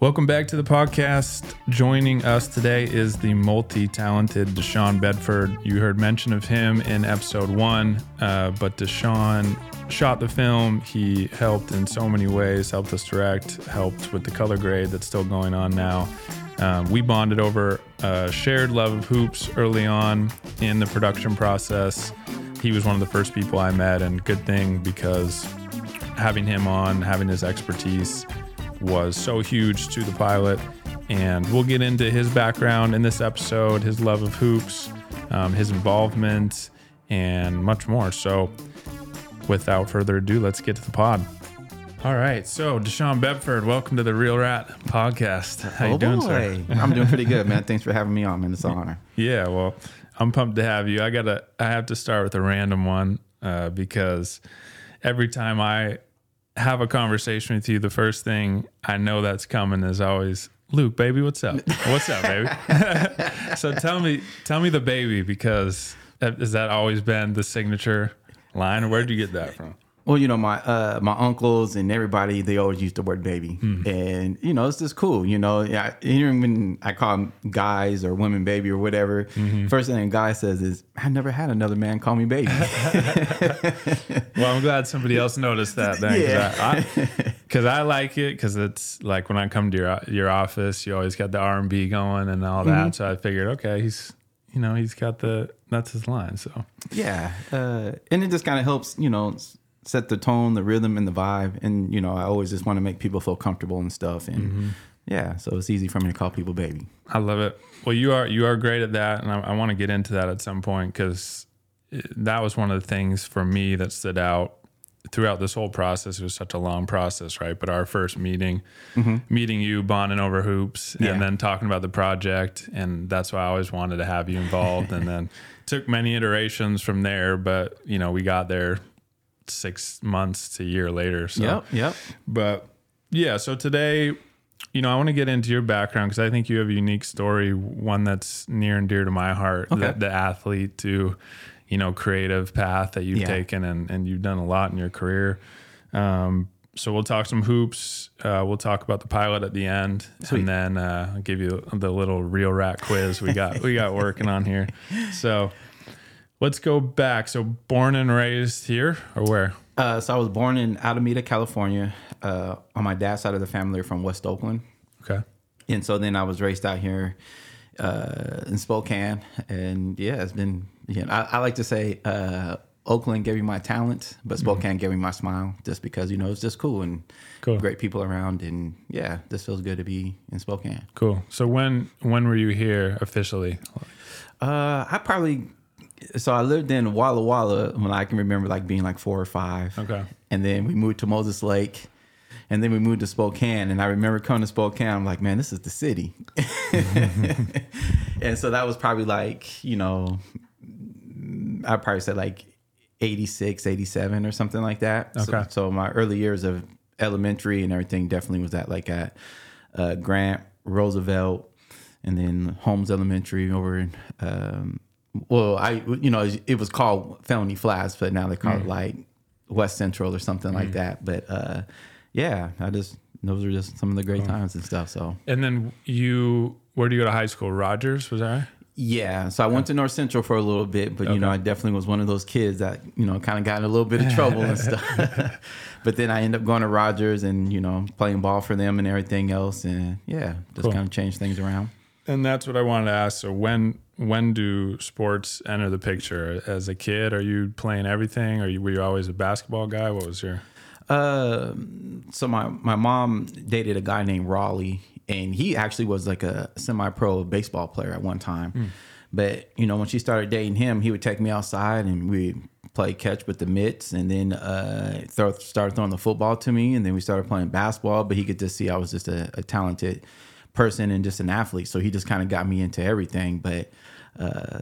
Welcome back to the podcast. Joining us today is the multi talented DaShawn Bedford. You heard mention of him in episode one, uh, but DaShawn shot the film. He helped in so many ways, helped us direct, helped with the color grade that's still going on now. Um, we bonded over a shared love of hoops early on in the production process. He was one of the first people I met, and good thing because having him on, having his expertise, was so huge to the pilot. And we'll get into his background in this episode, his love of hoops, um, his involvement, and much more. So, without further ado, let's get to the pod. All right, so DaShawn Bedford, welcome to the Real Rat podcast. How you oh doing, boy. sir? I'm doing pretty good, man. Thanks for having me on, man. It's an honor. Yeah, well, I'm pumped to have you. I gotta, I have to start with a random one uh, because every time I have a conversation with you, the first thing I know that's coming is always Luke, baby, what's up? What's up, baby? so tell me, tell me the baby because has that always been the signature line, where'd you get that from? Well, you know, my uh, my uncles and everybody, they always use the word baby, Hmm. and you know, it's just cool. You know, yeah, even when I call them guys or women baby or whatever, Mm-hmm. first thing a guy says is, "I never had another man call me baby." Well, I'm glad somebody else noticed that then. Yeah. Because I, like it because it's like when I come to your your office, you always got the R and B going and all that. Mm-hmm. So I figured, okay, he's you know he's got the that's his line. So yeah, uh, and it just kind of helps, you know, set the tone, the rhythm, and the vibe. And you know, I always just want to make people feel comfortable and stuff. And Mm-hmm. yeah, so it's easy for me to call people baby. I love it. Well, you are you are great at that, and I, I want to get into that at some point because that was one of the things for me that stood out throughout this whole process. It was such a long process, right? But our first meeting, meeting you, bonding over hoops, Yeah. and then talking about the project, and that's why I always wanted to have you involved. and then took many iterations from there, but you know we got there six months to a year later. So Yep, yep. but yeah, so today, you know, I want to get into your background because I think you have a unique story, one that's near and dear to my heart. Okay. The, the athlete to, you know, creative path that you've Yeah. taken and, and you've done a lot in your career. Um, so we'll talk some hoops. Uh, we'll talk about the pilot at the end, Sweet. and then uh, I'll give you the little real rat quiz we got we got working on here. So let's go back. So born and raised here or where? Uh, so I was born in Alameda, California. Uh, on my dad's side of the family, from West Oakland, Okay. and so then I was raised out here uh, in Spokane. And yeah, it's been. You know, I, I like to say uh, Oakland gave me my talent, but Spokane gave me my smile, just because you know it's just cool and Cool. great people around, and yeah, this feels good to be in Spokane. Cool. So when when were you here officially? Uh, I probably. So I lived in Walla Walla when I can remember like being like four or five. Okay. And then we moved to Moses Lake. And then we moved to Spokane. And I remember coming to Spokane. I'm like, man, this is the city. and so that was probably like, you know, I probably said like 86, 87 or something like that. So- Okay. So, my early years of elementary and everything definitely was at like at uh, Grant, Roosevelt, and then Holmes Elementary over in, um, well, I, you know, it was called Felony Flats, but now they call Mm. it like West Central or something like that. But uh, yeah, I just, those are just some of the great times and stuff. So And then you, where do you go to high school? Rogers, was that right? Yeah, so I went to North Central for a little bit, but you know, I definitely was one of those kids that you know kind of got in a little bit of trouble and stuff. but then I ended up going to Rogers and you know playing ball for them and everything else, and yeah, just Cool. kind of changed things around. And that's what I wanted to ask. So when when do sports enter the picture? As a kid, are you playing everything? Are you were you always a basketball guy? What was your Uh, so my my mom dated a guy named Raleigh, and he actually was like a semi-pro baseball player at one time. But you know, when she started dating him, he would take me outside and we play catch with the mitts, and then uh, throw, started throwing the football to me, and then we started playing basketball. But he could just see I was just a, a talented person and just an athlete, so he just kind of got me into everything. But uh,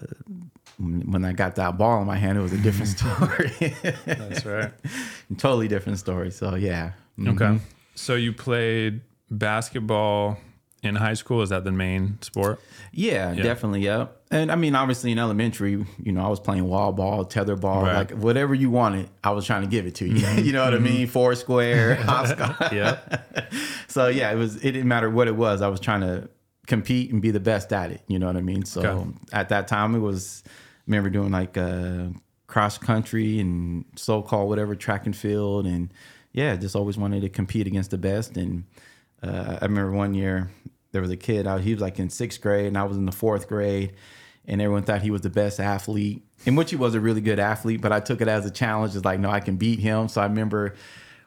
when I got that ball in my hand, it was a different story. That's right. totally different story. So yeah. Mhm. Okay. So you played basketball in high school? Is that the main sport? Yeah, definitely. Yeah. And I mean, obviously in elementary, you know, I was playing wall ball, tether ball, Right. like whatever you wanted, I was trying to give it to you. you know what I mean? Four square, hopscotch. Yeah. So yeah, it was. It didn't matter what it was. I was trying to compete and be the best at it. You know what I mean? So Okay. at that time, it was. I remember doing like uh, cross country and so called whatever track and field, and yeah, just always wanted to compete against the best. And uh, I remember one year there was a kid out. He was like in sixth grade, and I was in the fourth grade. And everyone thought he was the best athlete, in which he was a really good athlete. But I took it as a challenge. It's like, no, I can beat him. So I remember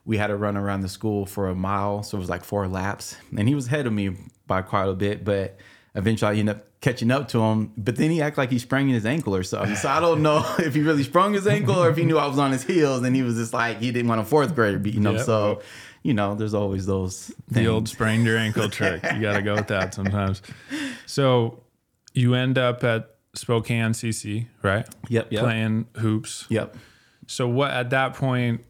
we had to run around the school for a mile. So it was like four laps. And he was ahead of me by quite a bit. But eventually I ended up catching up to him. But then he acted like he sprained his ankle or something. So I don't know if he really sprung his ankle or if he knew I was on his heels. And he was just like, he didn't want a fourth grader beating him. Yep. So, you know, there's always those The old sprained your ankle trick. You got to go with that sometimes. So you end up at Spokane CC, right? Yep, yep. Playing hoops. Yep. So what at that point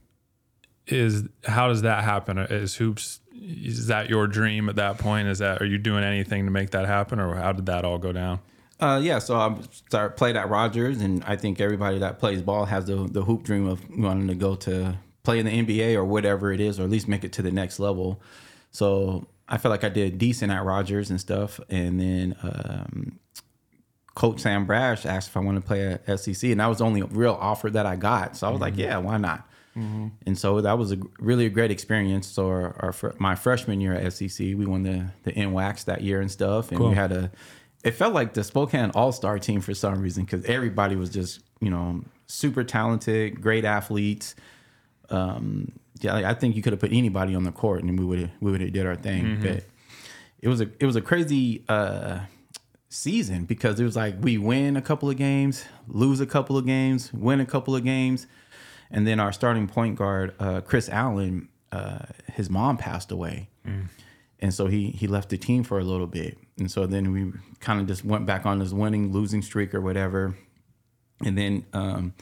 is how does that happen? Is hoops is that your dream at that point? Is that are you doing anything to make that happen or how did that all go down? Uh, yeah, so I started played at Rogers, and I think everybody that plays ball has the the hoop dream of wanting to go to play in the NBA or whatever it is, or at least make it to the next level. So I felt like I did decent at Rogers and stuff, and then um, Coach Sam Brash asked if I wanted to play at SCC, and that was the only real offer that I got. So I was like, yeah, why not? And so that was a really a great experience. So our, our fr- my freshman year at SCC, we won the the NWACS that year and stuff, and Cool. we had a. It felt like the Spokane All Star team for some reason because everybody was just you know super talented, great athletes. Um, yeah, I think you could have put anybody on the court and we would have we would have did our thing. But it was a it was a crazy uh, season because it was like we win a couple of games, lose a couple of games, win a couple of games, and then our starting point guard uh, Chris Allen, uh, his mom passed away, and so he he left the team for a little bit, and so then we kind of just went back on this winning losing streak or whatever, and then. Um,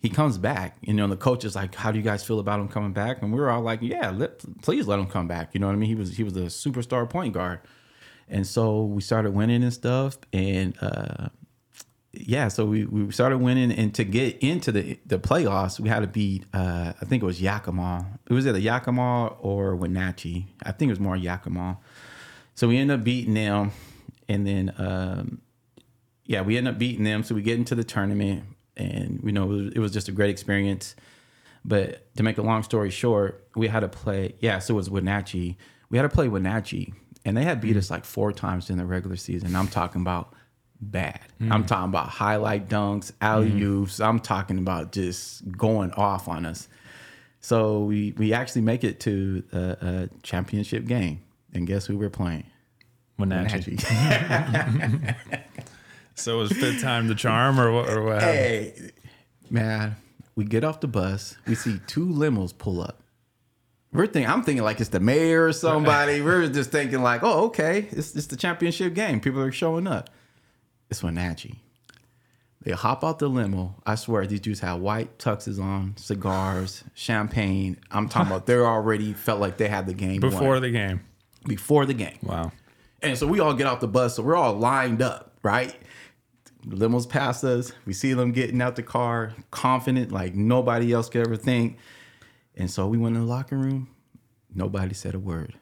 he comes back. You know, the coach is like, "How do you guys feel about him coming back?" And we were all like, "Yeah, let, please let him come back." You know what I mean? He was he was a superstar point guard, and so we started winning and stuff. And uh, yeah, so we, we started winning, and to get into the the playoffs, we had to beat uh, I think it was Yakima. It was either Yakima or Wenatchee. I think it was more Yakima. So we ended up beating them, and then um, yeah, we ended up beating them. So we get into the tournament, and you know it was, it was just a great experience. But to make a long story short, we had to play. Yeah, so it was Wenatchee. We had to play Wenatchee, and they had beat mm. us like four times in the regular season. I'm talking about bad. Mm. I'm talking about highlight dunks, alley mm. oops. I'm talking about just going off on us. So we we actually make it to a, a championship game, and guess who we're playing? Wenatchee. Wenatchee. So was fifth time the charm or what or what? Hey, man, we get off the bus. We see two limos pull up. We're thinking, I'm thinking like it's the mayor or somebody. We're just thinking like, oh, okay, it's, it's the championship game. People are showing up. It's Wenatchee. They hop out the limo. I swear, these dudes have white tuxes on, cigars, champagne. I'm talking about. They already felt like they had the game won Before the game. before the game. Wow. And so we all get off the bus. So we're all lined up, right? The limos pass us. We see them getting out the car, confident like nobody else could ever think. And so we went in the locker room. Nobody said a word.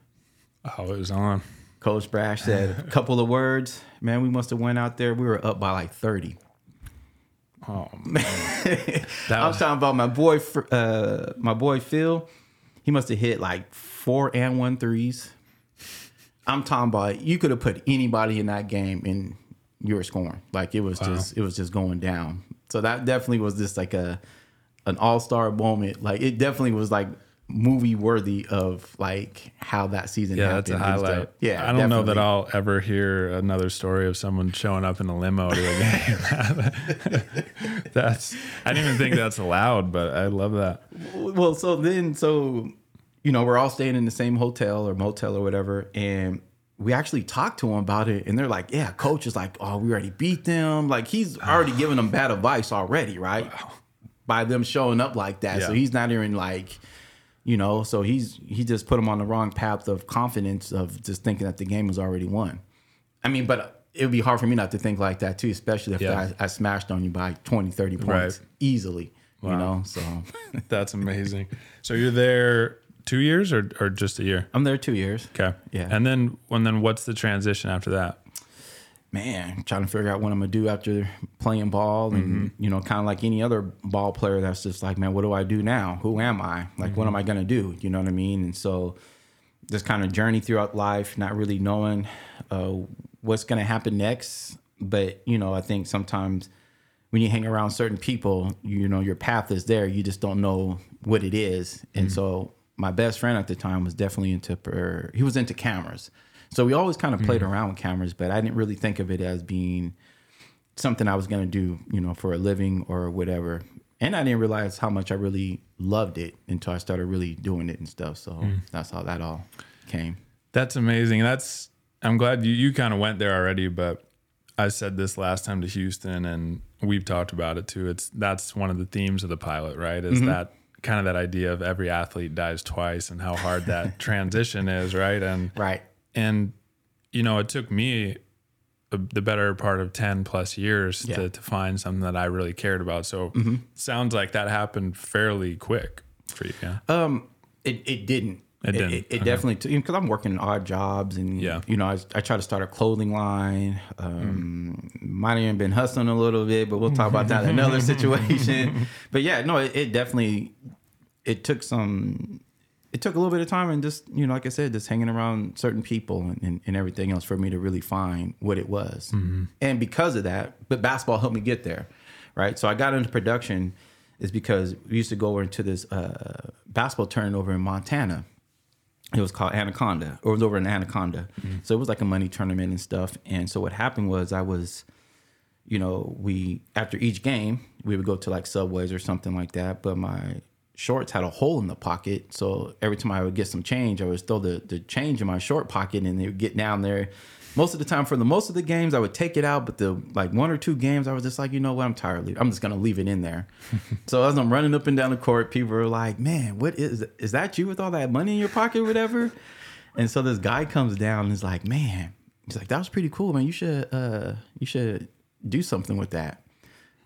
Oh, it was on. Coach Brash said a couple of words. Man, we must have went out there. We were up by like 30. Oh man. I was talking about my boy, uh, my boy Phil. He must have hit like four and one threes. I'm talking about you could have put anybody in that game and you were scoring. Like it was just it was just going down. So that definitely was just like a an all star moment. Like it definitely was like movie worthy of like how that season Yeah, that's a highlight. Yeah, I don't know that. I'll ever hear another story of someone showing up in a limo to a game. that's I didn't even think that's allowed, but I love that. well, so then, so you know, we're all staying in the same hotel or motel or whatever, and we actually talked to him about it, and they're like, "Yeah, coach is like, oh, we already beat them. Like he's already giving them bad advice already, right? By them showing up like that, so he's not even like." You know, so he's he just put him on the wrong path of confidence of just thinking that the game was already won. I mean, but it would be hard for me not to think like that too, especially if Yeah. I, I smashed on you by 20, 30 points Right. easily. You know, so That's amazing. so you're there two years or, or just a year? I'm there two years. Okay. Yeah. And then and then what's the transition after that? Man, trying to figure out what I'm gonna do after playing ball, and you know, kind of like any other ball player, that's just like, man, what do I do now? Who am I? Like, what am I gonna do? You know what I mean? And so, this kind of journey throughout life, not really knowing uh, what's gonna happen next. But you know, I think sometimes when you hang around certain people, you know, your path is there. You just don't know what it is. And so, my best friend at the time was definitely into er, he was into cameras. So we always kind of played mm-hmm. around with cameras, but I didn't really think of it as being something I was going to do, you know, for a living or whatever. And I didn't realize how much I really loved it until I started really doing it and stuff. So mm. that's how that all came. That's amazing. That's I'm glad you you kind of went there already, but I said this last time to Houston and we've talked about it too. It's that's one of the themes of the pilot, right? Is mm-hmm. that kind of that idea of every athlete dies twice and how hard that transition is, right? And Right. And you know, it took me a, the better part of 10 plus years Yeah. Mm-hmm. to, to find something that I really cared about. So sounds like that happened fairly quick for you. Yeah. Um, it, it didn't. It didn't. It, it Okay. definitely because I'm working odd jobs and Yeah. you know I, I try to start a clothing line. Um, Might have even been hustling a little bit, but we'll talk about that in another situation. But yeah, no, it, it definitely it took some. It took a little bit of time and just you know, like I said, just hanging around certain people and, and, and everything else for me to really find what it was. And because of that, but basketball helped me get there, right? So I got into production is because we used to go over into this uh, basketball tournament over in Montana. It was called Anaconda, or it was over in Anaconda. So it was like a money tournament and stuff. And so what happened was I was, you know, we after each game we would go to like Subways or something like that. But my shorts had a hole in the pocket, so every time I would get some change, I would throw the the change in my short pocket, and they would get down there. Most of the time, for the most of the games, I would take it out, but the like one or two games, I was just like, you know what, I'm tired. I'm just gonna leave it in there. so as I'm running up and down the court, people are like, "Man, what is is that you with all that money in your pocket, or whatever?" And so this guy comes down and is like, "Man," he's like, "That was pretty cool, man. You should uh you should do something with that."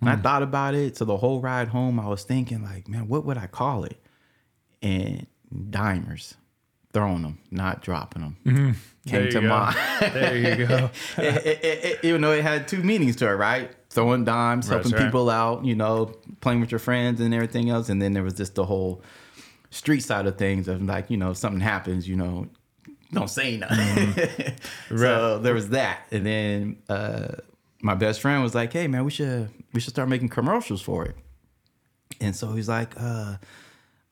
And I thought about it. So the whole ride home, I was thinking like, "Man, what would I call it?" And dimers, throwing them, not dropping them, There came to go. mind. There you go. it, it, it, even though it had two meanings to it, right? Throwing dimes, That's helping right. people out, you know, playing with your friends and everything else. And then there was just the whole street side of things of like, you know, if something happens, you know, don't say nothing. Mm-hmm. So there was that. And then uh, my best friend was like, hey man, we should we should start making commercials for it. And so he's like, uh,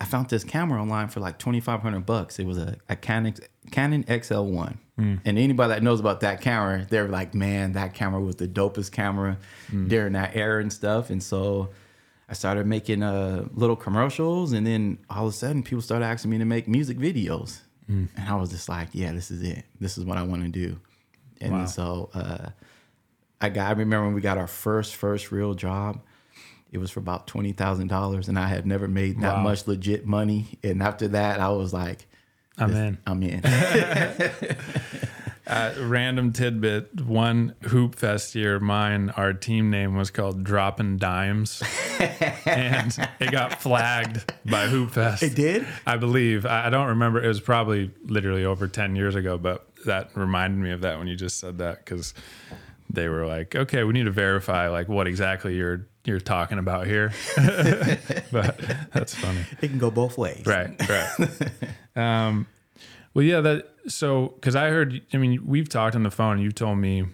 I found this camera online for like twenty five hundred bucks. It was a, a Canon Canon XL one, and anybody that knows about that camera, they're like, man, that camera was the dopest camera during that era and stuff. And so I started making uh, little commercials, and then all of a sudden, people started asking me to make music videos, and I was just like, yeah, this is it. This is what I want to do. And Wow. so uh, I got. I remember when we got our first first real job. It was for about twenty thousand dollars, and I had never made that Wow. much legit money. And after that, I was like, I'm in. I'm in. Uh, random tidbit. One hoop fest year, mine, our team name was called Dropping Dimes, and it got flagged by Hoop Fest. It did? I believe. I, I don't remember. It was probably literally over ten years ago, but that reminded me of that when you just said that because they were like, "Okay, we need to verify like what exactly you're you're talking about here." but that's funny. it can go both ways. Right, right. um, well, yeah, that so because I heard, I mean, we've talked on the phone. You told me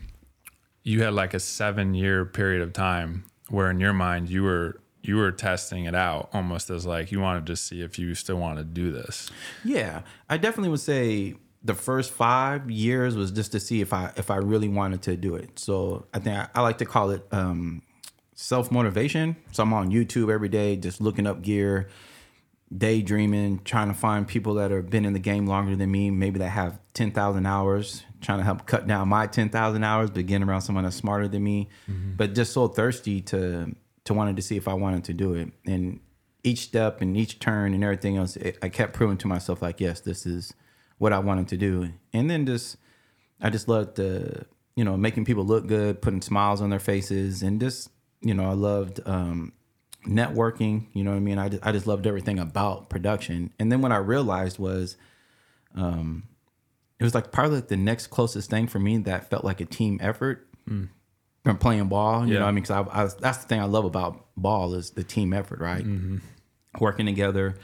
you had like a seven year period of time where, in your mind, you were you were testing it out almost as like you wanted to see if you still want to do this. Yeah, I definitely would say the first five years was just to see if I if I really wanted to do it. So I think I, I like to call it um, self motivation. So I'm on YouTube every day, just looking up gear, daydreaming, trying to find people that have been in the game longer than me, maybe that have ten thousand hours, trying to help cut down my ten thousand hours, but getting around someone that's smarter than me, but just so thirsty to to wanted to see if I wanted to do it and each step and each turn and everything else, it, I kept proving to myself like, yes, this is what I wanted to do. And then just, I just loved the, you know, making people look good, putting smiles on their faces, and just, you know, I loved um, networking. You know what I mean? I just, I just loved everything about production. And then what I realized was, um, it was like probably like the next closest thing for me that felt like a team effort from playing ball. You Yeah. know what I mean? Because I, I, that's the thing I love about ball is the team effort, right? Working together,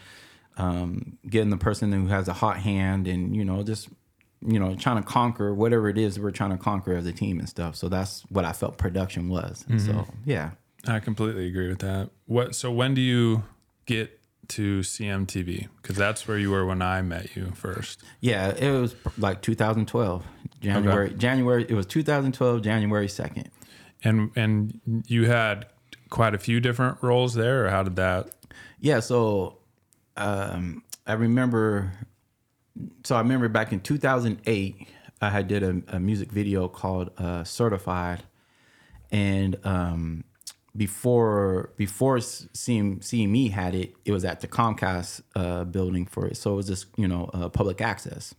um, getting the person who has a hot hand, and you know, just you know, trying to conquer whatever it is we're trying to conquer as a team and stuff. So that's what I felt production was. And So yeah, I completely agree with that. What? So when do you get to CMTV? Because that's where you were when I met you first. yeah, it was like 2012 January. January. It was 2012 January 2nd. And and you had quite a few different roles there, or how did that? Yeah, so um, I remember. So I remember back in 2008, I had did a, a music video called uh, "Certified," and um, before before seeing seeing me had it, it was at the Comcast uh, building for it. So it was just you know uh, public access.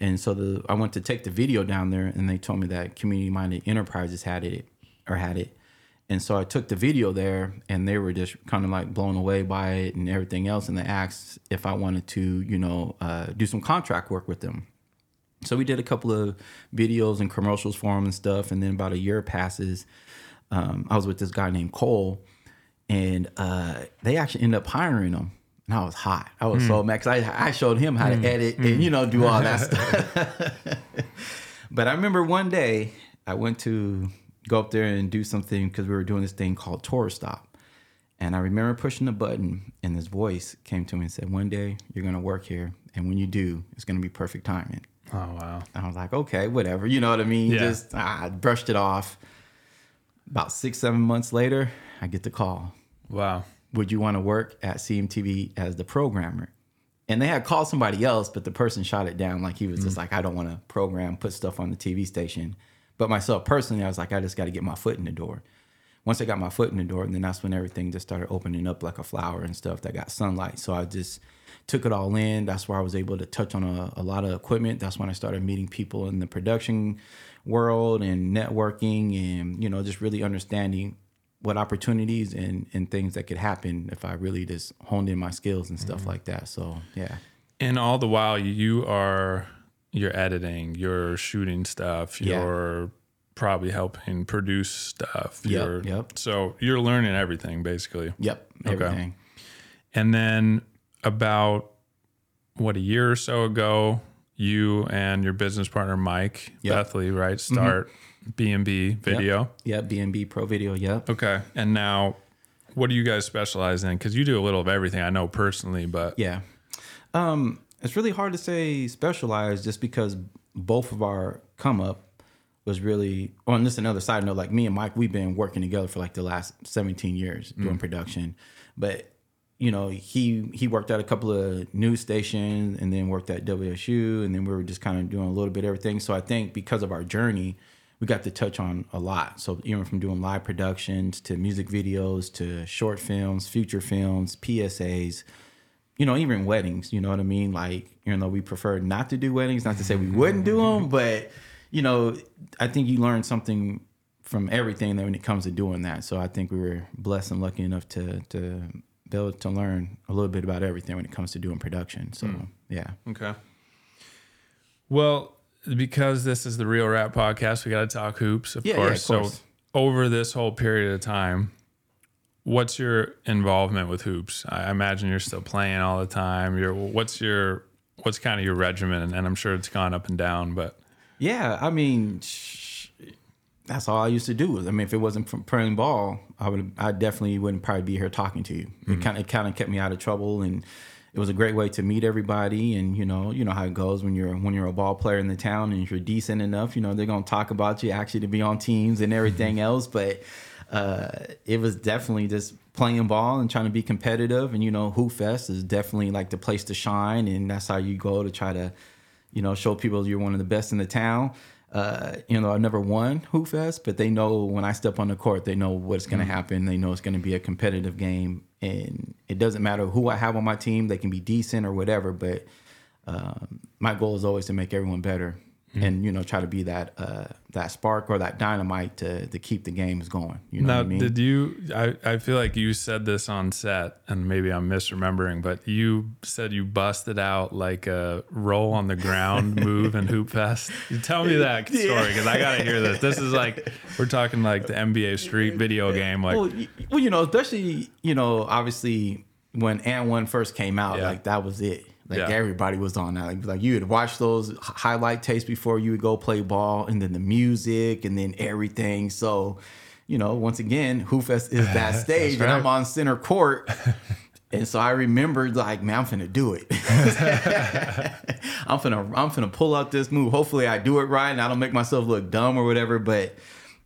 And so the I went to take the video down there, and they told me that Community Minded Enterprises had it or had it. And so I took the video there, and they were just kind of like blown away by it and everything else. And they asked if I wanted to, you know, uh, do some contract work with them. So we did a couple of videos and commercials for them and stuff. And then about a year passes. Um, I was with this guy named Cole, and uh, they actually ended up hiring him. And I was hot. I was so mad 'cause I, I showed him how to edit and you know do all that stuff. but I remember one day I went to go up there and do something because we were doing this thing called Tour Stop. And I remember pushing the button, and this voice came to me and said, "One day you're gonna work here, and when you do, it's gonna be perfect timing." Oh wow. I was like, okay, whatever. You know what I mean? Yeah. Just ah, I brushed it off. About six, seven months later, I get the call. Wow. Would you want to work at CMTV as the programmer? And they had called somebody else, but the person shot it down. Like he was just like, I don't want to program, put stuff on the TV station. But myself personally, I was like, I just got to get my foot in the door. Once I got my foot in the door, and then that's when everything just started opening up like a flower and stuff that got sunlight. So I just took it all in. That's where I was able to touch on a, a lot of equipment. That's when I started meeting people in the production world and networking and, you know, just really understanding what opportunities and, and things that could happen if I really just honed in my skills and stuff mm-hmm. like that. So, yeah. And all the while, you are you're editing, you're shooting stuff, Yeah. you're probably helping produce stuff. Yep, You're, yep. So you're learning everything basically. Yep. Everything. And then about what a year or so ago, you and your business partner Mike Yep. Mm-hmm. Bethley, right, start B and B Video. Yep. B&B Pro Video. Yep. Okay. And now, what do you guys specialize in? Because you do a little of everything. I know personally, but Yeah. Um, it's really hard to say specialized just because both of our come up was really on this another side note, like me and Mike, we've been working together for like the last 17 years doing mm. production. But you know, he he worked at a couple of news stations and then worked at WSU and then we were just kind of doing a little bit of everything. So I think because of our journey, we got to touch on a lot. So even from doing live productions to music videos to short films, feature films, PSAs, you know, even weddings, you know what I mean? Like, you know, we prefer not to do weddings, not to say we wouldn't do them, mm-hmm. but, you know, I think you learn something from everything that when it comes to doing that. So I think we were blessed and lucky enough to, to be able to learn a little bit about everything when it comes to doing production. So, mm. yeah. Okay. Well, because this is the Real Rat podcast, we got to talk hoops, of Yeah, yeah, of course. So, over this whole period of time, what's your involvement with hoops? I imagine you're still playing all the time. You're what's your what's kind of your regimen? And I'm sure it's gone up and down, but Yeah, I mean, sh- that's all I used to do. I mean, if it wasn't from playing ball, I would, I definitely wouldn't probably be here talking to you. It kind of, kind of kept me out of trouble, and it was a great way to meet everybody. And you know, you know how it goes when you're when you're a ball player in the town, and if you're decent enough, you know they're gonna talk about you actually to be on teams and everything else. But uh, it was definitely just playing ball and trying to be competitive. And you know, Hoop Fest is definitely like the place to shine, and that's how you go to try to you know, show people you're one of the best in the town. Uh, you know, I've never won Hoop Fest, but they know when I step on the court, they know what's going to happen. They know it's going to be a competitive game and it doesn't matter who I have on my team; they can be decent or whatever. But um, my goal is always to make everyone better, Mm-hmm. and you know, try to be that uh, that spark or that dynamite to to keep the games going. You know Now, what I mean? did you? I, I feel like you said this on set, and maybe I'm misremembering, but you said you busted out like a roll on the ground move and Hoop Fest. You tell me that story because I got to hear this. This is like we're talking like the NBA Street video game. Like, well, well, you know, especially you know, obviously when AND1 first came out, Yeah. like that was it. Like Yeah. everybody was on that. Like, like you would watch those highlight tapes before you would go play ball, and then the music, and then everything. So, you know, once again, Hoop Fest is that stage, and I'm on center court. And so I remembered, like, man, I'm finna do it. I'm finna, I'm finna pull out this move. Hopefully, I do it right, and I don't make myself look dumb or whatever. But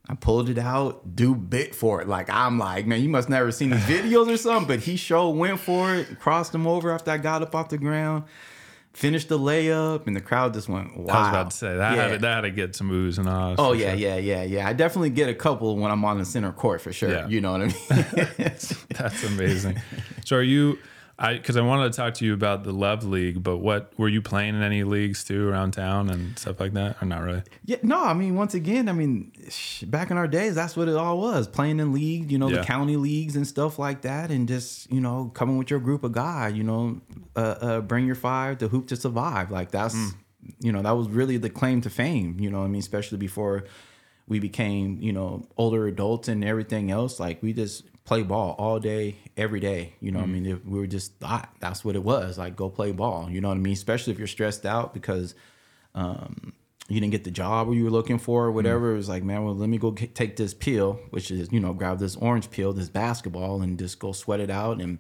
I pulled it out, do bit for it. Like I'm like, man, you must never seen these videos or something. But he sure went for it, crossed him over after I got up off the ground, finished the layup, and the crowd just went wow. I was about to say that Yeah. had that had to get some oohs and ahs. Oh yeah, sure. yeah, yeah, yeah. I definitely get a couple when I'm on the center court for sure. Yeah. You know what I mean? That's amazing. so are you? I because I wanted to talk to you about the Love League, but what were you playing in any leagues too around town and stuff like that, or not really? Yeah, no, I mean, once again, I mean, sh- back in our days, that's what it all was playing in league, you know, Yeah. the county leagues and stuff like that, and just, you know, coming with your group of guys, you know, uh, uh, bring your five to hoop to survive. Like, that's, you know, that was really the claim to fame, you know, what I mean, especially before we became, you know, older adults and everything else. Like, we just play ball all day, every day, you know, what I mm-hmm. mean, if we were just thought that's what it was, like, go play ball, you know what I mean, especially if you're stressed out because, um, you didn't get the job or you were looking for or mm-hmm. whatever. It was like, man, well, let me go get, take this pill, which is, you know, grab this orange pill, this basketball, and just go sweat it out and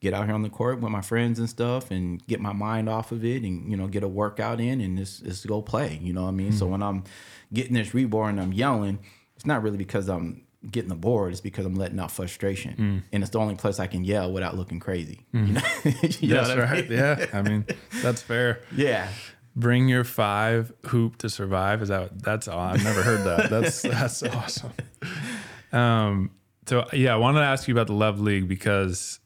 get out here on the court with my friends and stuff and get my mind off of it and, you know, get a workout in and just, just go play. You know what I mean? So mm-hmm. when I'm getting this reborn and I'm yelling, it's not really because I'm getting the board, is because I'm letting out frustration. And it's the only place I can yell without looking crazy. You know, You That's what I mean? right. Yeah, I mean that's fair. Yeah. Bring your five hoop to survive. Is that that's all? I've never heard that. That's that's awesome. Um. So yeah, I wanted to ask you about the Love League because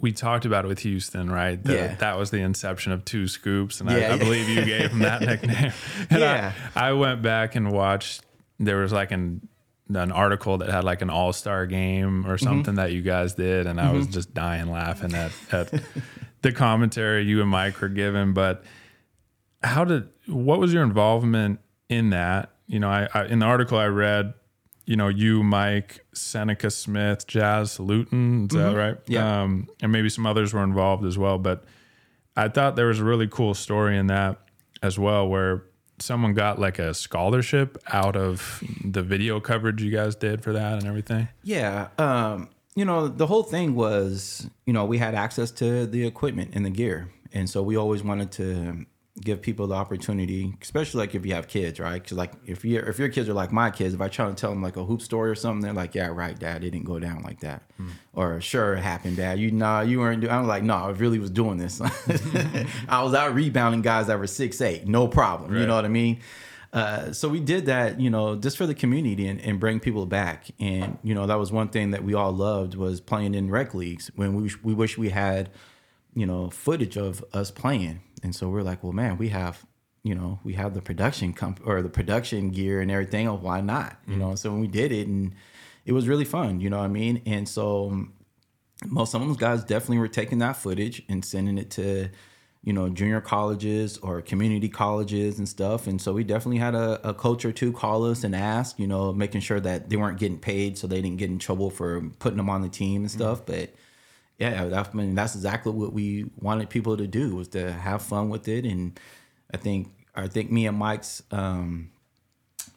we talked about it with Houston, right? The- Yeah. That was the inception of two scoops, and I, Yeah, I yeah. believe you gave him that nickname. And Yeah. I, I went back and watched. There was like an an article that had like an all star game Mm-hmm. or something that you guys did, and I was just dying laughing at at the commentary you and Mike were giving. But how did what was your involvement in that? You know, I, I in the article I read, you know, you, Mike, Seneca Smith, Jazz Luton, is that right? Mm-hmm. Yeah. Um, and maybe some others were involved as well. But I thought there was a really cool story in that as well, where someone got like a scholarship out of the video coverage you guys did for that and everything. Yeah. Um, you know, the whole thing was, you know, we had access to the equipment and the gear. And so we always wanted to give people the opportunity, especially like if you have kids, right? Because like if you if your kids are like my kids, if I try to tell them like a hoop story or something, they're like, "Yeah, right, Dad, it didn't go down like that," or "Sure, it happened, Dad. You nah, you weren't." doing I'm like, "No, I really was doing this. I was out rebounding guys that were six eight, no problem. You know what I mean?" Uh, so we did that, you know, just for the community and, and bring people back. And you know, that was one thing that we all loved was playing in rec leagues. When we we wish we had, you know, footage of us playing. And so we're like, well, man, we have, you know, we have the production comp or the production gear and everything. Oh, why not? You know, so when we did it, and it was really fun. You know what I mean? And so um, most some of those guys definitely were taking that footage and sending it to you know junior colleges or community colleges and stuff and so we definitely had a, a coach or two call us and ask you know making sure that they weren't getting paid so they didn't get in trouble for putting them on the team and stuff but yeah that, I mean, that's exactly what we wanted people to do was to have fun with it and i think i think me and mike's um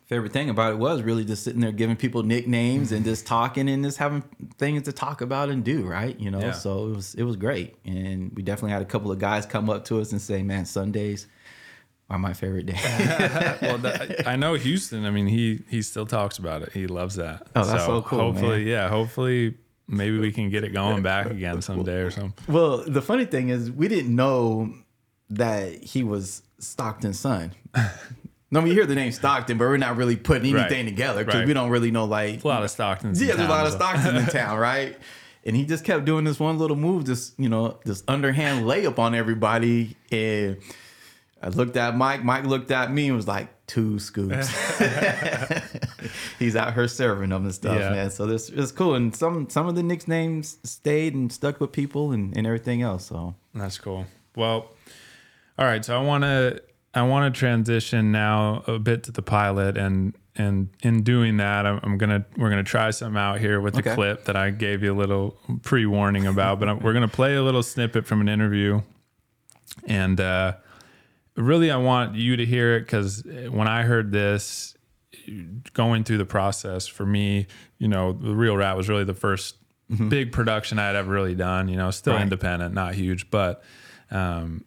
favorite thing about it was really just sitting there giving people nicknames and just talking and just having things to talk about and do, right? You know, Yeah. so it was it was great, and we definitely had a couple of guys come up to us and say, "Man, Sundays are my favorite day." well, that, I know Houston. I mean, he he still talks about it. He loves that. Oh, that's so cool, Hopefully, man. yeah. Hopefully, maybe we can get it going back again someday or something. well, the funny thing is, we didn't know that he was Stockton's son. No, we hear the name Stockton, but we're not really putting anything Right. together because Right. we don't really know like A lot of Stockton's. in Yeah, there's a lot of so- Stockton in town, right? and he just kept doing this one little move, this you know, this underhand layup on everybody. And I looked at Mike. Mike looked at me and was like, two scoops. He's out here serving them and stuff, Yeah. man. So this is cool. And some some of the nicknames stayed and stuck with people and, and everything else. So That's cool. Well, all right. So I want to I want to transition now a bit to the pilot, and and in doing that, I'm, I'm gonna we're gonna try something out here with the clip that I gave you a little pre warning about, but I'm, we're gonna play a little snippet from an interview, and uh, really I want you to hear it because when I heard this, going through the process for me, you know, the Real Rat was really the 1st big production I had ever really done. You know, still Right. independent, not huge, but um,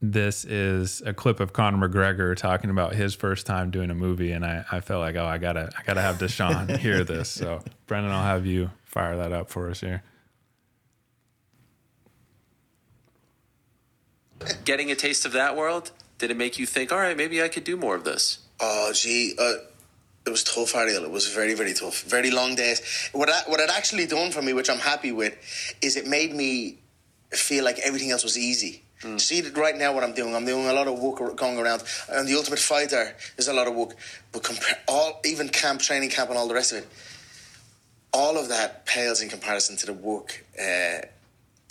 this is a clip of Conor McGregor talking about his first time doing a movie, and I, I felt like, oh, I gotta, I gotta have DaShawn hear this. So, Brendan, I'll have you fire that up for us here. Getting a taste of that world, did it make you think, all right, maybe I could do more of this? Oh, gee, uh, it was tough, Ariel. It was very, very tough. Very long days. What I, what it actually done for me, which I'm happy with, is it made me feel like everything else was easy. See that right now what I'm doing. I'm doing a lot of work going around. And the Ultimate Fighter is a lot of work, but compare all even camp, training camp, and all the rest of it. All of that pales in comparison to the work uh,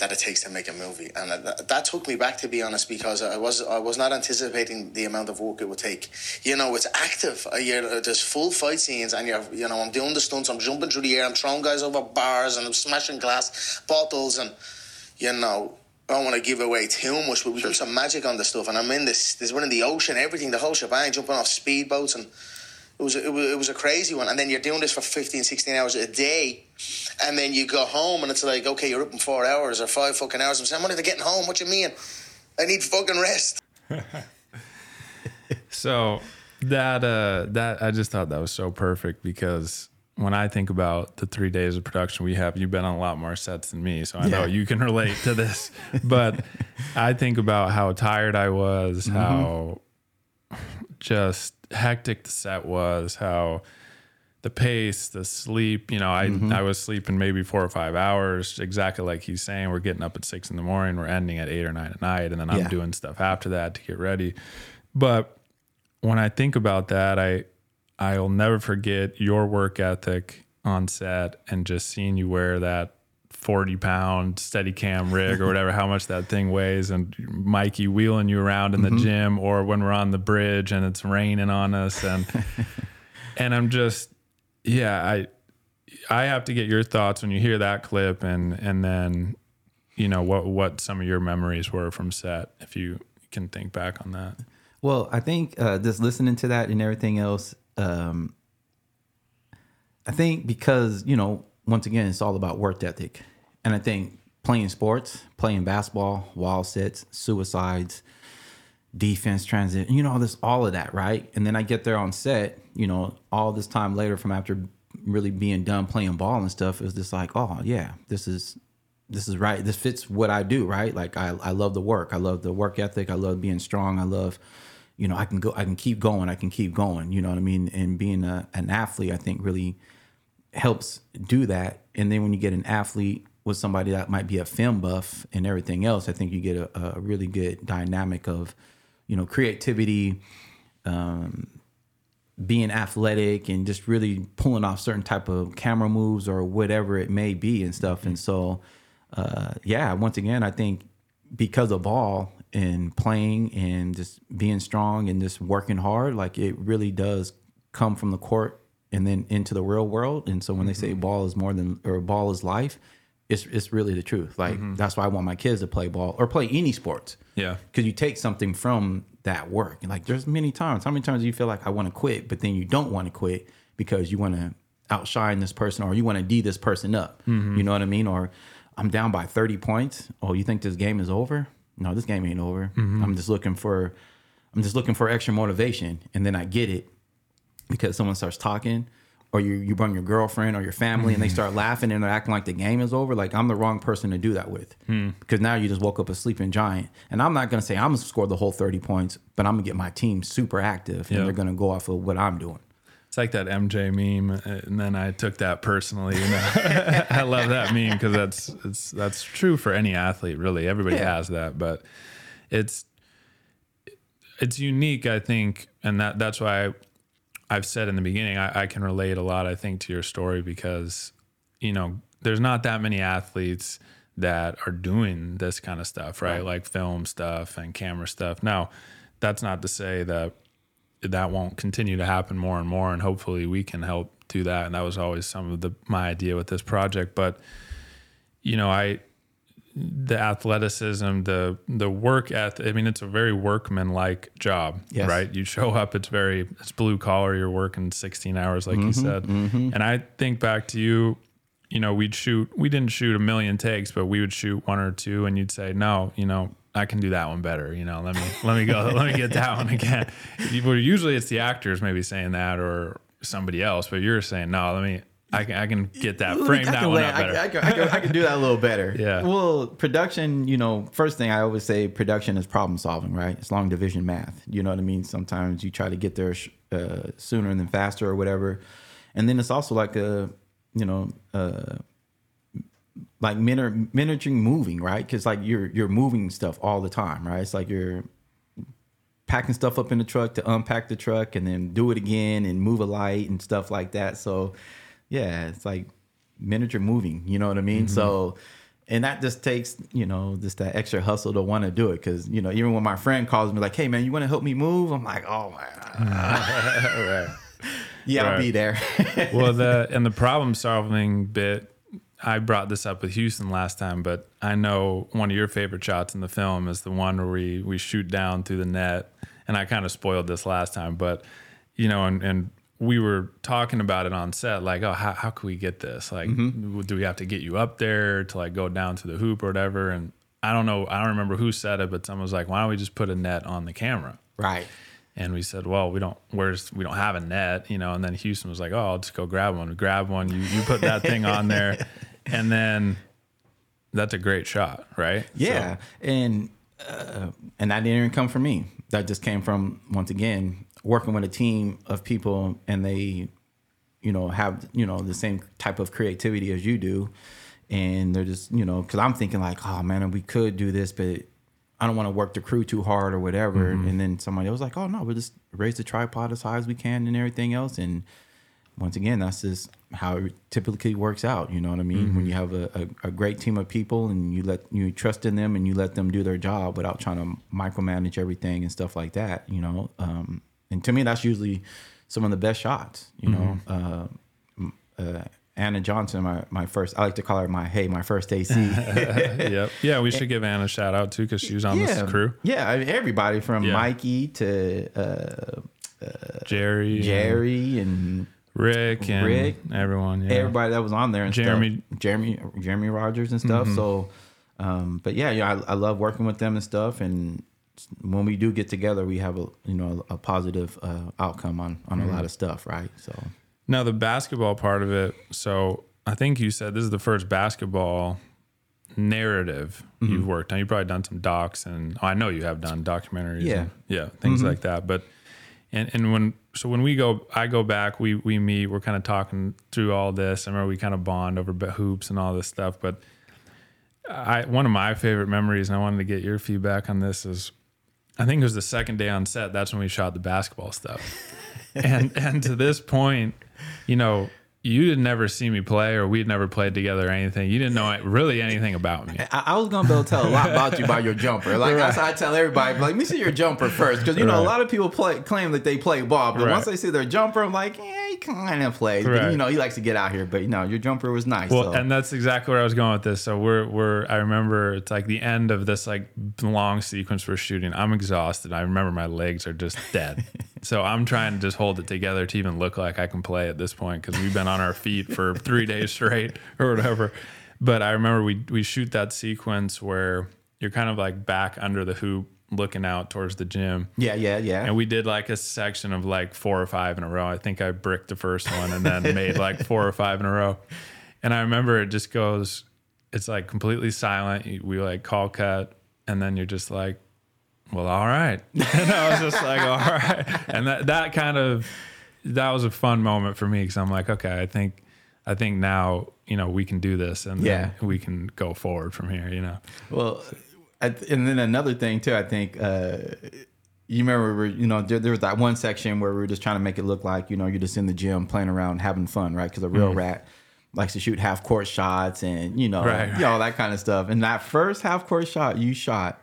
that it takes to make a movie, and that, that took me back to be honest because I was I was not anticipating the amount of work it would take. You know, it's active. Uh, You're, there's full fight scenes, and you're you know I'm doing the stunts. I'm jumping through the air. I'm throwing guys over bars, and I'm smashing glass bottles, and you know. I don't want to give away too much, but we do some magic on the stuff, and I'm in this. This one in the ocean, everything, the whole shebang, jumping off speedboats, and it was, it was it was a crazy one. And then you're doing this for 15, 16 hours a day, and then you go home, and it's like, okay, you're up in four hours or five fucking hours. I'm saying, I'm not even getting home. What you mean? I need fucking rest. So that uh that I just thought that was so perfect because when I think about the three days of production we have, you've been on a lot more sets than me, so I know you can relate to this. but I think about how tired I was, how just hectic the set was, how the pace, the sleep, you know, I mm-hmm. I was sleeping maybe four or five hours, exactly like he's saying. We're getting up at six in the morning, we're ending at eight or nine at night, and then I'm Yeah. doing stuff after that to get ready. But when I think about that, I I'll never forget your work ethic on set and just seeing you wear that 40 pound steady cam rig or whatever, how much that thing weighs, and Mikey wheeling you around in the gym or when we're on the bridge and it's raining on us. And and I'm just yeah, I I have to get your thoughts when you hear that clip and and then you know what what some of your memories were from set if you can think back on that. Well, I think uh, just listening to that and everything else, um, I think because you know, once again, it's all about work ethic, and I think playing sports, playing basketball, wall sits, suicides, defense transit, you know, all this all of that, right? And then I get there on set, you know, all this time later from after really being done playing ball and stuff, it was just like, oh yeah, this is this is right. This fits what I do, right? Like I, I love the work. I love the work ethic. I love being strong. I love, you know, I can go, I can keep going. I can keep going. You know what I mean? And being a, an athlete, I think really helps do that. And then when you get an athlete with somebody that might be a film buff and everything else, I think you get a, a really good dynamic of, you know, creativity, um, being athletic and just really pulling off certain type of camera moves or whatever it may be and stuff. And so, uh, yeah, once again, I think because of all and playing and just being strong and just working hard, like it really does come from the court and then into the real world. And so when they say ball is more than or ball is life, it's it's really the truth. Like mm-hmm. that's why I want my kids to play ball or play any sports Yeah. because you take something from that work. And like, there's many times. How many times do you feel like I want to quit, but then you don't want to quit because you want to outshine this person or you want to d this person up? Mm-hmm. You know what I mean? Or I'm down by 30 points. Oh, you think this game is over? No, this game ain't over. Mm-hmm. I'm just looking for, I'm just looking for extra motivation, and then I get it because someone starts talking. Or you, you bring your girlfriend or your family and they mm-hmm. start laughing and they're acting like the game is over. Like I'm the wrong person to do that with hmm. because now you just woke up a sleeping giant. And I'm not going to say I'm going to score the whole 30 points, but I'm going to get my team super active Yeah. and they're going to go off of what I'm doing. It's like that MJ meme, uh, and then I took that personally. You know, I love that meme because that's it's that's true for any athlete. Really, everybody Yeah. has that, but it's it's unique, I think, and that that's why I, I've said in the beginning I, I can relate a lot. I think to your story because you know there's not that many athletes that are doing this kind of stuff, right? Like film stuff and camera stuff. Now, that's not to say that that won't continue to happen more and more and hopefully we can help do that and that was always some of the my idea with this project but you know i the athleticism the the work ethic i mean it's a very workman like job Yes. right you show up it's very it's blue collar you're working 16 hours like you mm-hmm, said mm-hmm. and i think back to you you know we'd shoot we didn't shoot a million takes but we would shoot one or two and you'd say no you know I can do that one better. You know, let me let me go. let me get that one again. Usually it's the actors maybe saying that or somebody else, but you're saying no. Let me. I can I can get that frame that one lay- up better. I, can, I, can, I can do that a little better. Yeah. Well, production, you know, first thing I always say, production is problem solving, right? It's long division math. You know what I mean? Sometimes you try to get there sh- uh, sooner than faster or whatever, and then it's also like a, you know, uh, like miniature miniaturing moving, right? Because like you're you're moving stuff all the time, right? It's like you're packing stuff up in the truck to unpack the truck and then do it again and move a light and stuff like that. So yeah, it's like miniature moving, you know what I mean? So mm-hmm. and that just takes, you know, just that extra hustle to want to do it. Cause, you know, even when my friend calls me like, hey man, you want to help me move? I'm like, oh my mm-hmm. Yeah, I'll be there. well, the and the problem solving bit, I brought this up with Houston last time, but I know one of your favorite shots in the film is the one where we we shoot down through the net, and I kind of spoiled this last time, but you know, and and we were talking about it on set, like, oh, how how can we get this? Like, do we have to get you up there to like go down to the hoop or whatever? And I don't know, I don't remember who said it, but someone was like, why don't we just put a net on the camera? right. And we said, well, we don't, where's, we don't have a net, you know, and then Houston was like, oh, I'll just go grab one. We grab one. You, you put that thing on there. And then that's a great shot, right? Yeah, and uh, and that didn't even come from me. That just came from once again working with a team of people, and they, you know, have you know the same type of creativity as you do, and they're just you know because I'm thinking like, oh man, we could do this, but I don't want to work the crew too hard or whatever. And then somebody was like, oh no, we'll just raise the tripod as high as we can and everything else, and once again, that's just how it typically works out. You know what I mean? When you have a, a, a great team of people and you let you trust in them and you let them do their job without trying to micromanage everything and stuff like that. You know, um, and to me, that's usually some of the best shots. You know, uh, uh, Anna Johnson, my my first, I like to call her my hey, my first AC. yep. Yeah. We should give Anna a shout out too, cause she was on this crew. Yeah, I mean, everybody from Yeah. Mikey to uh, Jerry, Jerry and Rick, and Rick. everyone. Yeah. everybody that was on there and Jeremy. stuff. Jeremy Jeremy Rogers and stuff. So um but yeah, yeah, I, I love working with them and stuff and when we do get together, we have a you know a positive uh, outcome on on a lot of stuff, right? So Now the basketball part of it. So I think you said this is the first basketball narrative Mm-hmm. you've worked on. You've probably done some docs, and oh, I know you have done documentaries. Yeah. Mm-hmm. and, yeah, things like that. But and and when so when we go, I go back. We we meet. We're kind of talking through all this. I remember we kind of bond over hoops and all this stuff. But I one of my favorite memories, and I wanted to get your feedback on this is. I think it was the second day on set. That's when we shot the basketball stuff. and and to this point, you know, you had never seen me play, or we'd never played together or anything. You didn't know really anything about me. I, I was gonna be able to tell a lot about you by your jumper. Like that's how I tell everybody. Like, let me see your jumper first, because you know a lot of people play claim that they play ball, but Right. once they see their jumper, I'm like, yeah, kind of plays. But, you know, he likes to get out here. But you know, your jumper was nice. Well, so. and that's exactly where I was going with this. So we're we're I remember it's like the end of this like long sequence we're shooting. I'm exhausted. I remember my legs are just dead. so I'm trying to just hold it together to even look like I can play at this point because we've been on our feet for three days straight or whatever. But I remember we we shoot that sequence where you're kind of like back under the hoop looking out towards the gym. yeah, yeah, yeah. And we did like a section of like four or five in a row. I think I bricked the first one and then made like four or five in a row. And I remember it just goes, it's like completely silent. We like call cut, and then you're just like, well, all right. And I was just like, all right. And that, that kind of, that was a fun moment for me because I'm like, okay, I think, I think now you know we can do this and Yeah. then we can go forward from here. You know, Well, And then another thing too, I think uh, you remember, we were, you know, there, there was that one section where we were just trying to make it look like you know you're just in the gym playing around, having fun, right? Because a real rat likes to shoot half court shots and you know, Right, you know, all that kind of stuff. And that first half court shot you shot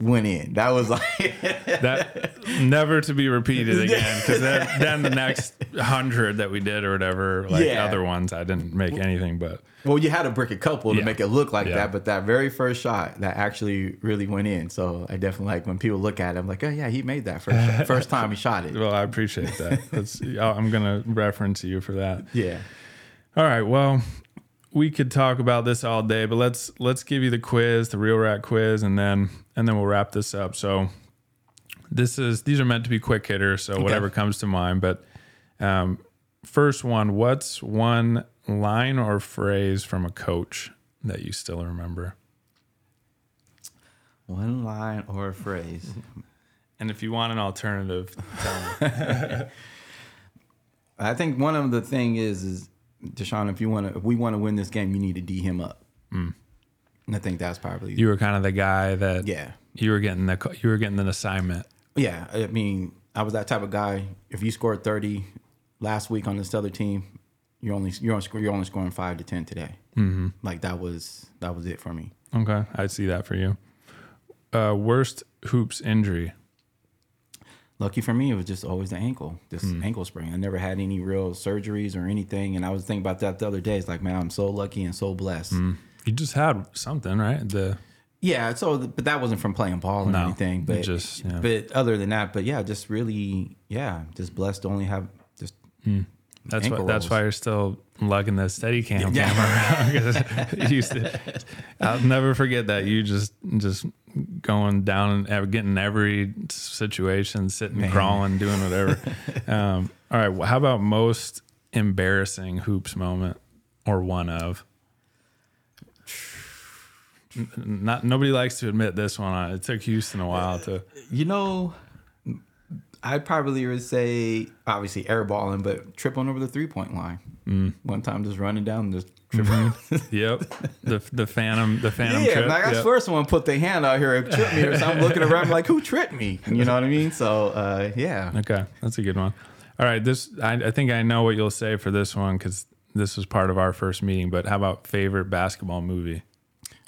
went in. That was like that never to be repeated again because then, then the next hundred that we did or whatever, like Yeah. other ones, I didn't make anything but. Well, you had to brick a couple to Yeah. make it look like Yeah. that, but that very first shot that actually really went in. So I definitely like when people look at it, I'm like, oh yeah, he made that first first time he shot it. Well, I appreciate that. That's, I'm gonna reference you for that. Yeah. All right. Well, we could talk about this all day, but let's let's give you the quiz, the real rat quiz, and then and then we'll wrap this up. So this is these are meant to be quick hitters, so whatever comes to mind. But um, first one, what's one line or phrase from a coach that you still remember? One line or a phrase. And if you want an alternative, tell me. I think one of the thing is is DaShawn, if you want to, if we want to win this game, you need to d him up. And I think that's probably you were kind of the guy that yeah, you were getting the you were getting an assignment. yeah. I mean, I was that type of guy. If you scored thirty last week on this other team, you're only you're only, sc- you're only scoring five to ten today. Mm-hmm. Like that was that was it for me. Okay, I see that for you. Uh, worst hoops injury. Lucky for me, it was just always the ankle, this ankle sprain. I never had any real surgeries or anything, and I was thinking about that the other day. It's like, man, I'm so lucky and so blessed. You just had something, right? The Yeah, so but that wasn't from playing ball or No, anything. But just- yeah. but other than that, but yeah, just really, yeah, just blessed to only have just that's why Ankle that's why you're still lugging the Steadicam Yeah. camera around. 'Cause you to- I'll never forget that you just just going down and getting every situation, sitting, crawling, doing whatever. um, all right, well, how about most embarrassing hoops moment or one of? Not nobody likes to admit this one. It took Houston a while to. you know. I'd probably would say obviously airballing, but tripping over the three point line. Mm. One time, just running down, just tripping. Yep, the the phantom the phantom yeah, trip. like I yep. swear someone put their hand out here and tripped me or something. Looking around like, who tripped me? You know what I mean? So uh, yeah, Okay, that's a good one. All right, this I, I think I know what you'll say for this one because this was part of our first meeting. But how about favorite basketball movie?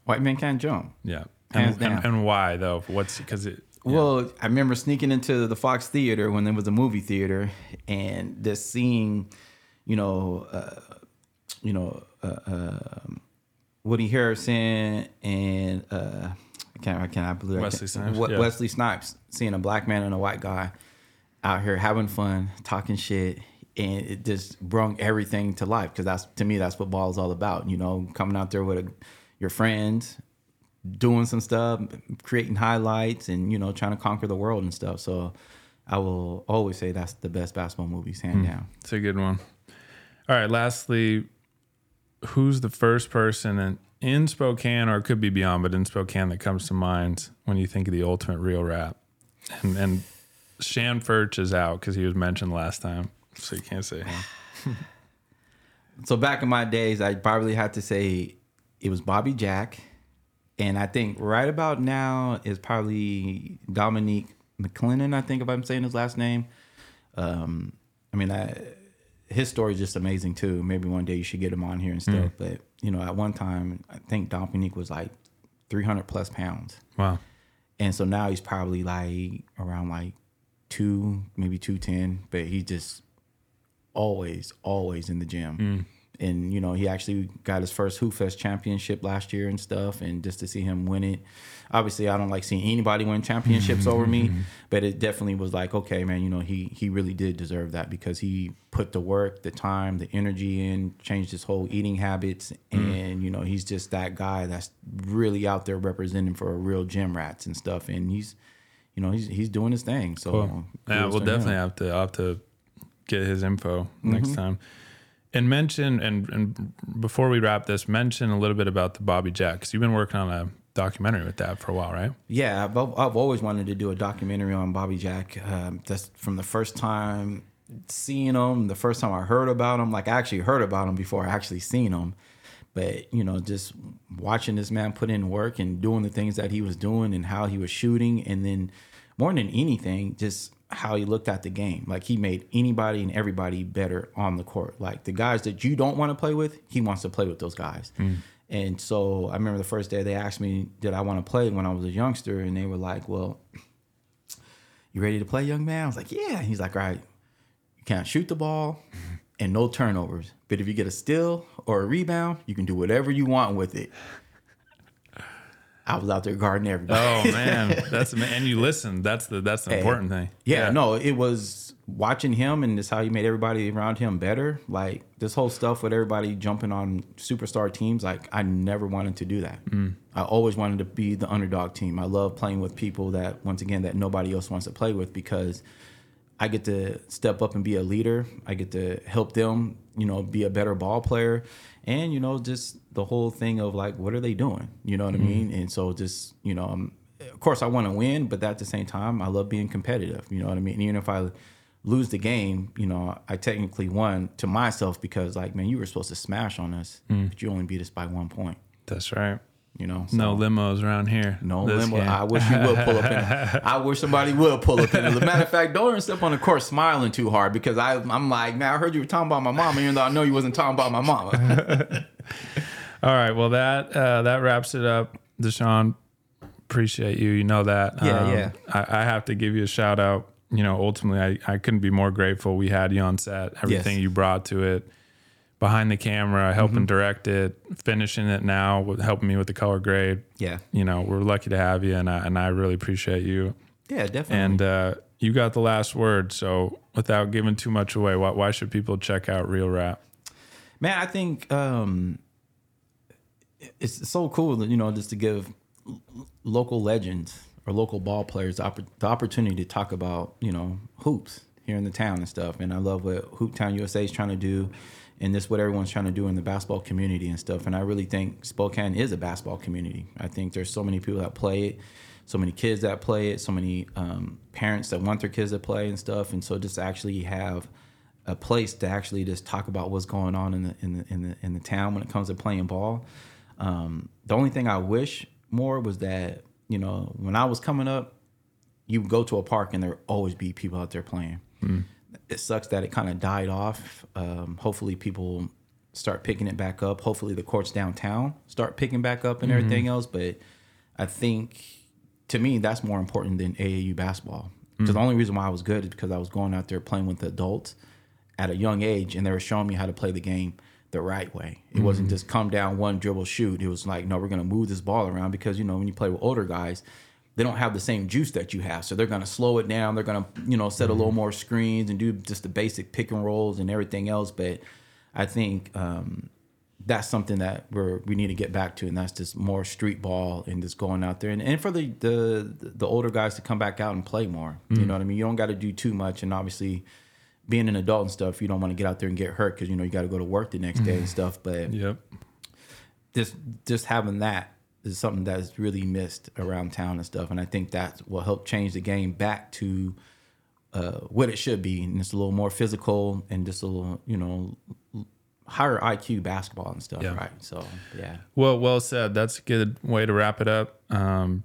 White man can't jump. Yeah, and, and, and why though? What's because it? Well, I remember sneaking into the Fox Theater when there was a movie theater, and just seeing, you know, uh, you know, uh, um Woody Harrison and uh, I can't, I can't, believe I Wesley Snipes, We- yeah. Wesley Snipes, seeing a black man and a white guy out here having fun, talking shit, and it just brought everything to life because that's to me that's what ball is all about. You know, coming out there with a, your friends, doing some stuff, creating highlights, and you know, trying to conquer the world and stuff. So, I will always say that's the best basketball movies, hand hmm. down. It's a good one. All right. Lastly, who's the first person in, in Spokane, or it could be beyond, but in Spokane that comes to mind when you think of the ultimate real rat? And and Shan Furch is out because he was mentioned last time, so you can't say him. So back in my days, I probably had to say it was Bobby Jack, and I think right about now is probably Dominique McLennan. I think if I'm saying his last name. Um, I mean, I, his story is just amazing too. Maybe one day you should get him on here and stuff. But you know, at one time, I think Dominique was like 300 plus pounds. Wow. And so now he's probably like around like two, maybe two ten, but he's just always, always in the gym. And you know, he actually got his first Hoop Fest championship last year and stuff. And just to see him win it, obviously, I don't like seeing anybody win championships over me, but it definitely was like, okay, man, you know, he he really did deserve that because he put the work, the time, the energy in, changed his whole eating habits, and you know, he's just that guy that's really out there representing for a real gym rats and stuff. And he's, you know, he's he's doing his thing. So Cool. Yeah, we'll definitely him. have to I'll have to get his info Mm-hmm. next time. And mention and and before we wrap this, mention a little bit about the Bobby Jack because you've been working on a documentary with that for a while, right? Yeah, I've, I've always wanted to do a documentary on Bobby Jack. Um, that's from the first time seeing him the first time I heard about him, like I actually heard about him before I actually seen him. But you know, just watching this man put in work and doing the things that he was doing and how he was shooting, and then more than anything, just how he looked at the game. Like he made anybody and everybody better on the court. Like the guys that you don't want to play with, he wants to play with those guys. Mm. And so I remember the first day they asked me, did I want to play when I was a youngster? And they were like, well, you ready to play, young man? I was like, yeah. He's like, all right, you can't shoot the ball and no turnovers. But if you get a steal or a rebound, you can do whatever you want with it. I was out there guarding everybody. Oh man, that's and you listen. That's the that's the important thing. Yeah, no, it was watching him and this how he made everybody around him better. Like this whole stuff with everybody jumping on superstar teams. Like I never wanted to do that. Mm. I always wanted to be the underdog team. I love playing with people that once again that nobody else wants to play with because I get to step up and be a leader. I get to help them, you know, be a better ball player. And, you know, just the whole thing of like, what are they doing? You know what I mean? And so just, you know, um, of course I want to win, but at the same time, I love being competitive. You know what I mean? And even if I lose the game, you know, I technically won to myself because like, man, you were supposed to smash on us, but you only beat us by one point, That's right. you know? No limos around here. no limo. game. I wish you would pull up in. I wish somebody would pull up in. As a matter of fact, don't even step on the court smiling too hard because I, I'm like, man, I heard you were talking about my mama, even though I know you wasn't talking about my mama. All right. Well, that uh, that wraps it up, DaShawn. Appreciate you. You know that. Um, Yeah, yeah. I, I have to give you a shout out. You know, ultimately, I, I couldn't be more grateful. We had you on set. Everything you brought to it, behind the camera, helping Mm-hmm. direct it, finishing it now, with helping me with the color grade. yeah, You know, we're lucky to have you, and I, and I really appreciate you. yeah, definitely. And uh, you got the last word. So, without giving too much away, why, why should people check out Real Rat? man, I think um, it's so cool that you know just to give local legends or local ball players the, oppor- the opportunity to talk about you know hoops here in the town and stuff. And I love what Hoop Town USA is trying to do, and this what everyone's trying to do in the basketball community and stuff. And I really think Spokane is a basketball community. I think there's so many people that play it. So many kids that play it, so many um, parents that want their kids to play and stuff, and so just actually have a place to actually just talk about what's going on in the in the in the in the town when it comes to playing ball. Um, the only thing I wish more was that you know when I was coming up, you go to a park and there always be people out there playing. It sucks that it kind of died off. Um, hopefully, people start picking it back up. Hopefully, the courts downtown start picking back up and everything else. But I think to me that's more important than AAU basketball. Because the only reason why I was good is because I was going out there playing with the adults at a young age, and they were showing me how to play the game the right way. It wasn't mm-hmm. just come down one dribble shoot. It was like, no, we're gonna move this ball around because you know when you play with older guys, they don't have the same juice that you have, so they're gonna slow it down. They're gonna you know set a little mm-hmm. more screens and do just the basic pick and rolls and everything else. But I think um, that's something that we're we need to get back to, and that's just more street ball and just going out there, and, and for the, the the older guys to come back out and play more. You know mm. what I mean? You don't got to do too much, and obviously, being an adult and stuff, you don't want to get out there and get hurt because you know you got to go to work the next day and stuff. But Yep. just just having that is something that's really missed around town and stuff, and I think that will help change the game back to uh, what it should be, and it's a little more physical and just a little you know higher IQ basketball and stuff, Yeah. right? So yeah, Well, well said. That's a good way to wrap it up. Um,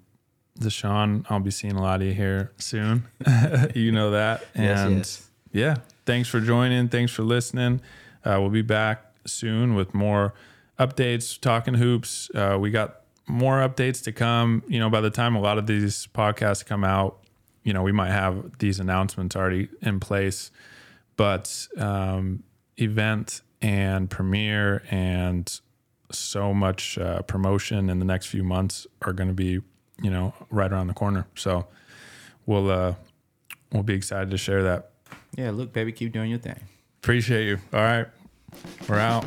DaShawn, I'll be seeing a lot of you here soon. you know that. Yes, And yes. Yeah, thanks for joining. Thanks for listening. Uh, we'll be back soon with more updates, talking hoops. Uh, we got more updates to come. You know, by the time a lot of these podcasts come out, you know, we might have these announcements already in place. But um, event and premiere and so much uh, promotion in the next few months are going to be, you know, right around the corner. So we'll uh, we'll be excited to share that. Yeah, look, baby, keep doing your thing. Appreciate you. All right. We're out.